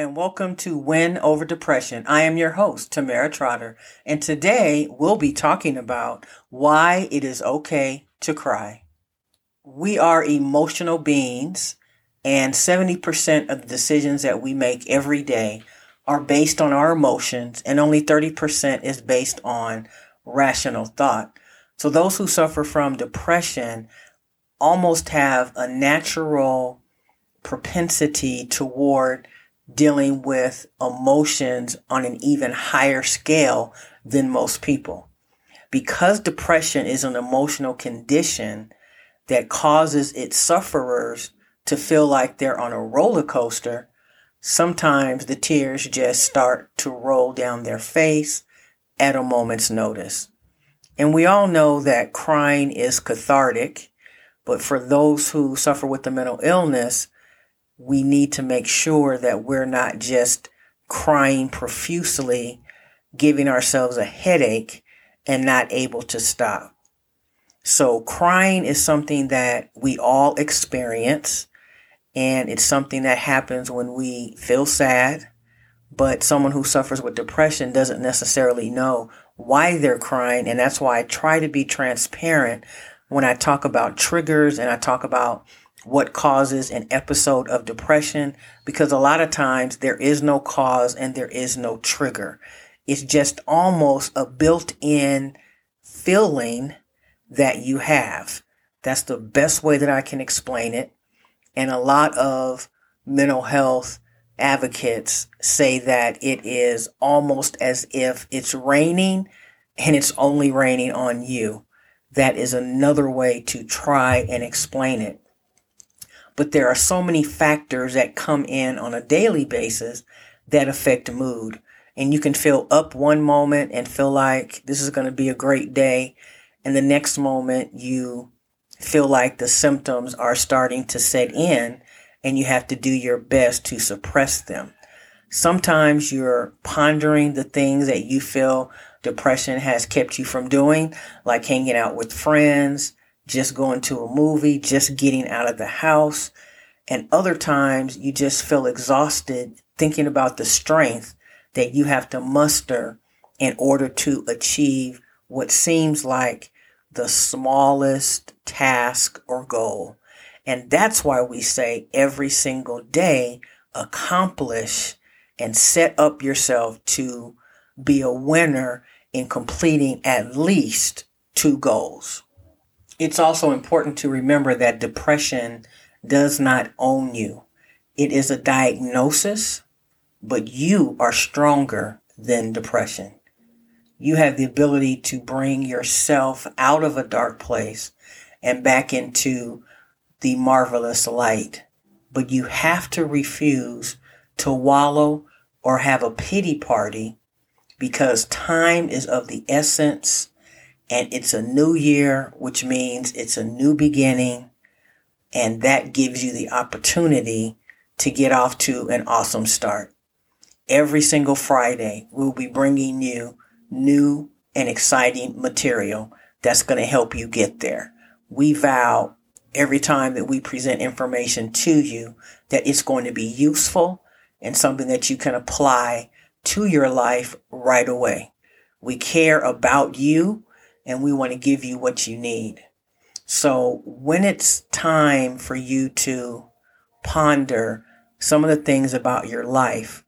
and welcome to Win Over Depression. I am your host, Tamera Trotter, and today we'll be talking about why it is okay to cry. We are emotional beings, and 70% of the decisions that we make every day are based on our emotions, and only 30% is based on rational thought. So, those who suffer from depression almost have a natural propensity toward dealing with emotions on an even higher scale than most people. Because depression is an emotional condition that causes its sufferers to feel like they're on a roller coaster, sometimes the tears just start to roll down their face at a moment's notice. And we all know that crying is cathartic, but for those who suffer with the mental illness, we need to make sure that we're not just crying profusely, giving ourselves a headache and not able to stop. So crying is something that we all experience and it's something that happens when we feel sad, but someone who suffers with depression doesn't necessarily know why they're crying. And that's why I try to be transparent when I talk about triggers and I talk about what causes an episode of depression because a lot of times there is no cause and there is no trigger. It's just almost a built in feeling that you have. That's the best way that I can explain it. And a lot of mental health advocates say that it is almost as if it's raining and it's only raining on you. That is another way to try and explain it but there are so many factors that come in on a daily basis that affect mood. And you can feel up one moment and feel like this is going to be a great day. And the next moment you feel like the symptoms are starting to set in and you have to do your best to suppress them. Sometimes you're pondering the things that you feel depression has kept you from doing, like hanging out with friends, just going to a movie, just getting out of the house. And other times you just feel exhausted thinking about the strength that you have to muster in order to achieve what seems like the smallest task or goal. And that's why we say every single day, accomplish and set up yourself to be a winner in completing at least two goals. It's also important to remember that depression does not own you. It is a diagnosis, but you are stronger than depression. You have the ability to bring yourself out of a dark place and back into the marvelous light. But you have to refuse to wallow or have a pity party because time is of the essence and it's a new year, which means it's a new beginning. And that gives you the opportunity to get off to an awesome start. Every single Friday, we'll be bringing you new and exciting material that's going to help you get there. We vow every time that we present information to you that it's going to be useful and something that you can apply to your life right away. We care about you and we want to give you what you need. So when it's time for you to ponder some of the things about your life,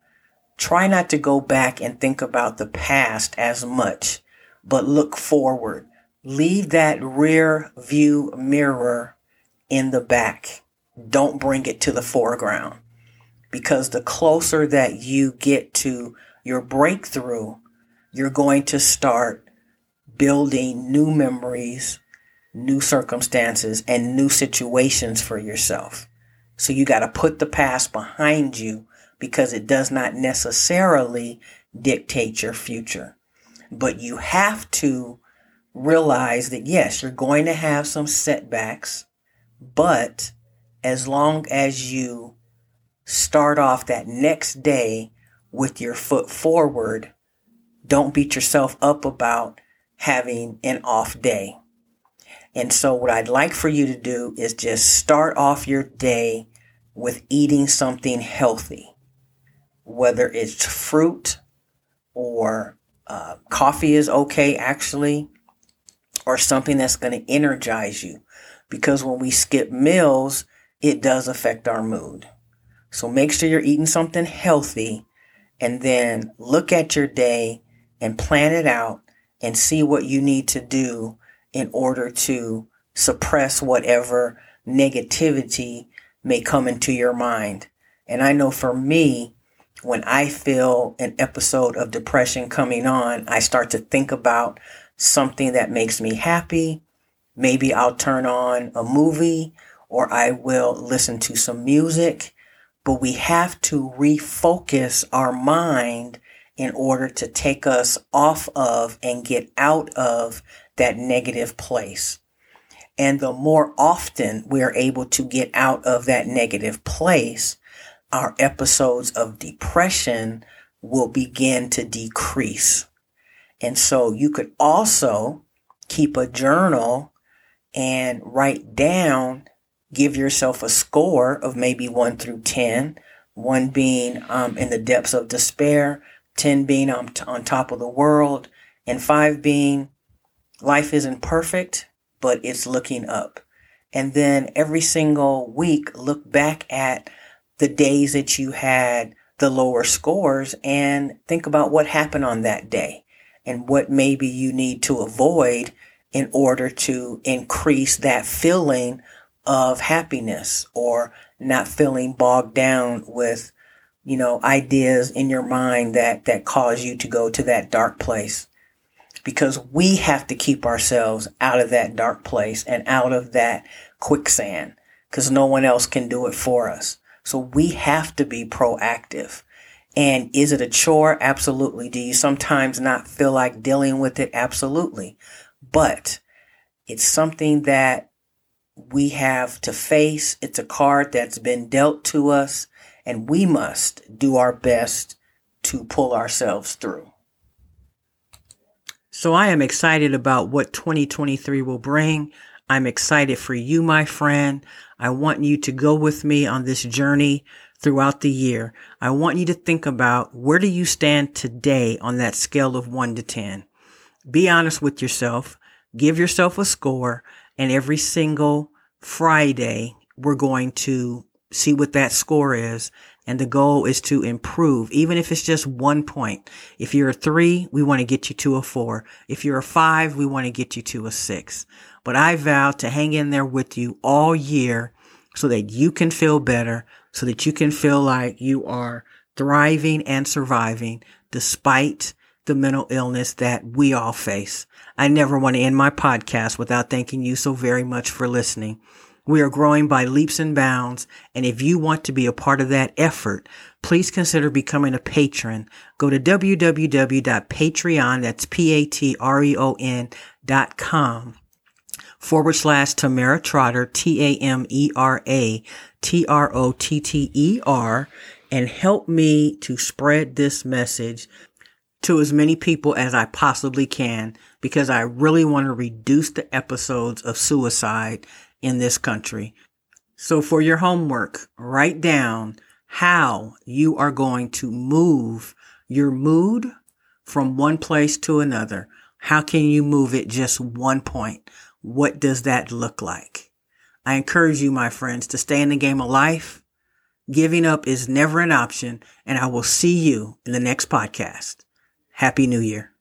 try not to go back and think about the past as much, but look forward. Leave that rear view mirror in the back. Don't bring it to the foreground because the closer that you get to your breakthrough, you're going to start building new memories, new circumstances, and new situations for yourself. So you got to put the past behind you because it does not necessarily dictate your future. But you have to realize that yes, you're going to have some setbacks, but as long as you start off that next day with your foot forward, don't beat yourself up about having an off day. And so what I'd like for you to do is just start off your day with eating something healthy. whether it's fruit or uh, coffee is okay, actually, or something that's going to energize you. Because when we skip meals, it does affect our mood. So make sure you're eating something healthy and then look at your day and plan it out and see what you need to do in order to suppress whatever negativity may come into your mind. And I know for me, when I feel an episode of depression coming on, I start to think about something that makes me happy. Maybe I'll turn on a movie or I will listen to some music, but we have to refocus our mind in order to take us off of and get out of that negative place. And the more often we're able to get out of that negative place, our episodes of depression will begin to decrease. And so you could also keep a journal and write down, give yourself a score of maybe one through 10, one being um, in the depths of despair, 10 being on, on top of the world, and five being life isn't perfect, but it's looking up. And then every single week, look back at the days that you had the lower scores and think about what happened on that day and what maybe you need to avoid in order to increase that feeling of happiness or not feeling bogged down with you know ideas in your mind that that cause you to go to that dark place because we have to keep ourselves out of that dark place and out of that quicksand because no one else can do it for us so we have to be proactive. And is it a chore? Absolutely. Do you sometimes not feel like dealing with it? Absolutely. But it's something that we have to face. It's a card that's been dealt to us and we must do our best to pull ourselves through. So I am excited about what 2023 will bring. I'm excited for you, my friend. I want you to go with me on this journey throughout the year. I want you to think about where do you stand today on that scale of one to 10? Be honest with yourself. Give yourself a score and every single Friday, we're going to see what that score is. And the goal is to improve, even if it's just one point. If you're a three, we want to get you to a four. If you're a five, we want to get you to a six. But I vow to hang in there with you all year so that you can feel better, so that you can feel like you are thriving and surviving despite the mental illness that we all face. I never want to end my podcast without thanking you so very much for listening. We are growing by leaps and bounds. And if you want to be a part of that effort, please consider becoming a patron. Go to www.patreon, that's P-A-T-R-E-O-N dot com forward slash Tamera Trotter, T-A-M-E-R-A, T-R-O-T-T-E-R, and help me to spread this message to as many people as I possibly can because I really want to reduce the episodes of suicide in this country. So for your homework, write down how you are going to move your mood from one place to another. How can you move it just one point? What does that look like? I encourage you, my friends, to stay in the game of life. Giving up is never an option, and I will see you in the next podcast. Happy New Year.